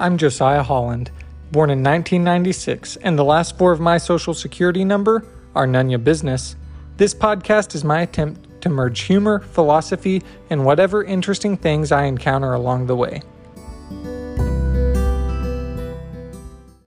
I'm Josiah Holland, born in 1996, and the last four of my social security number are none your business. This podcast is my attempt to merge humor, philosophy, and whatever interesting things I encounter along the way.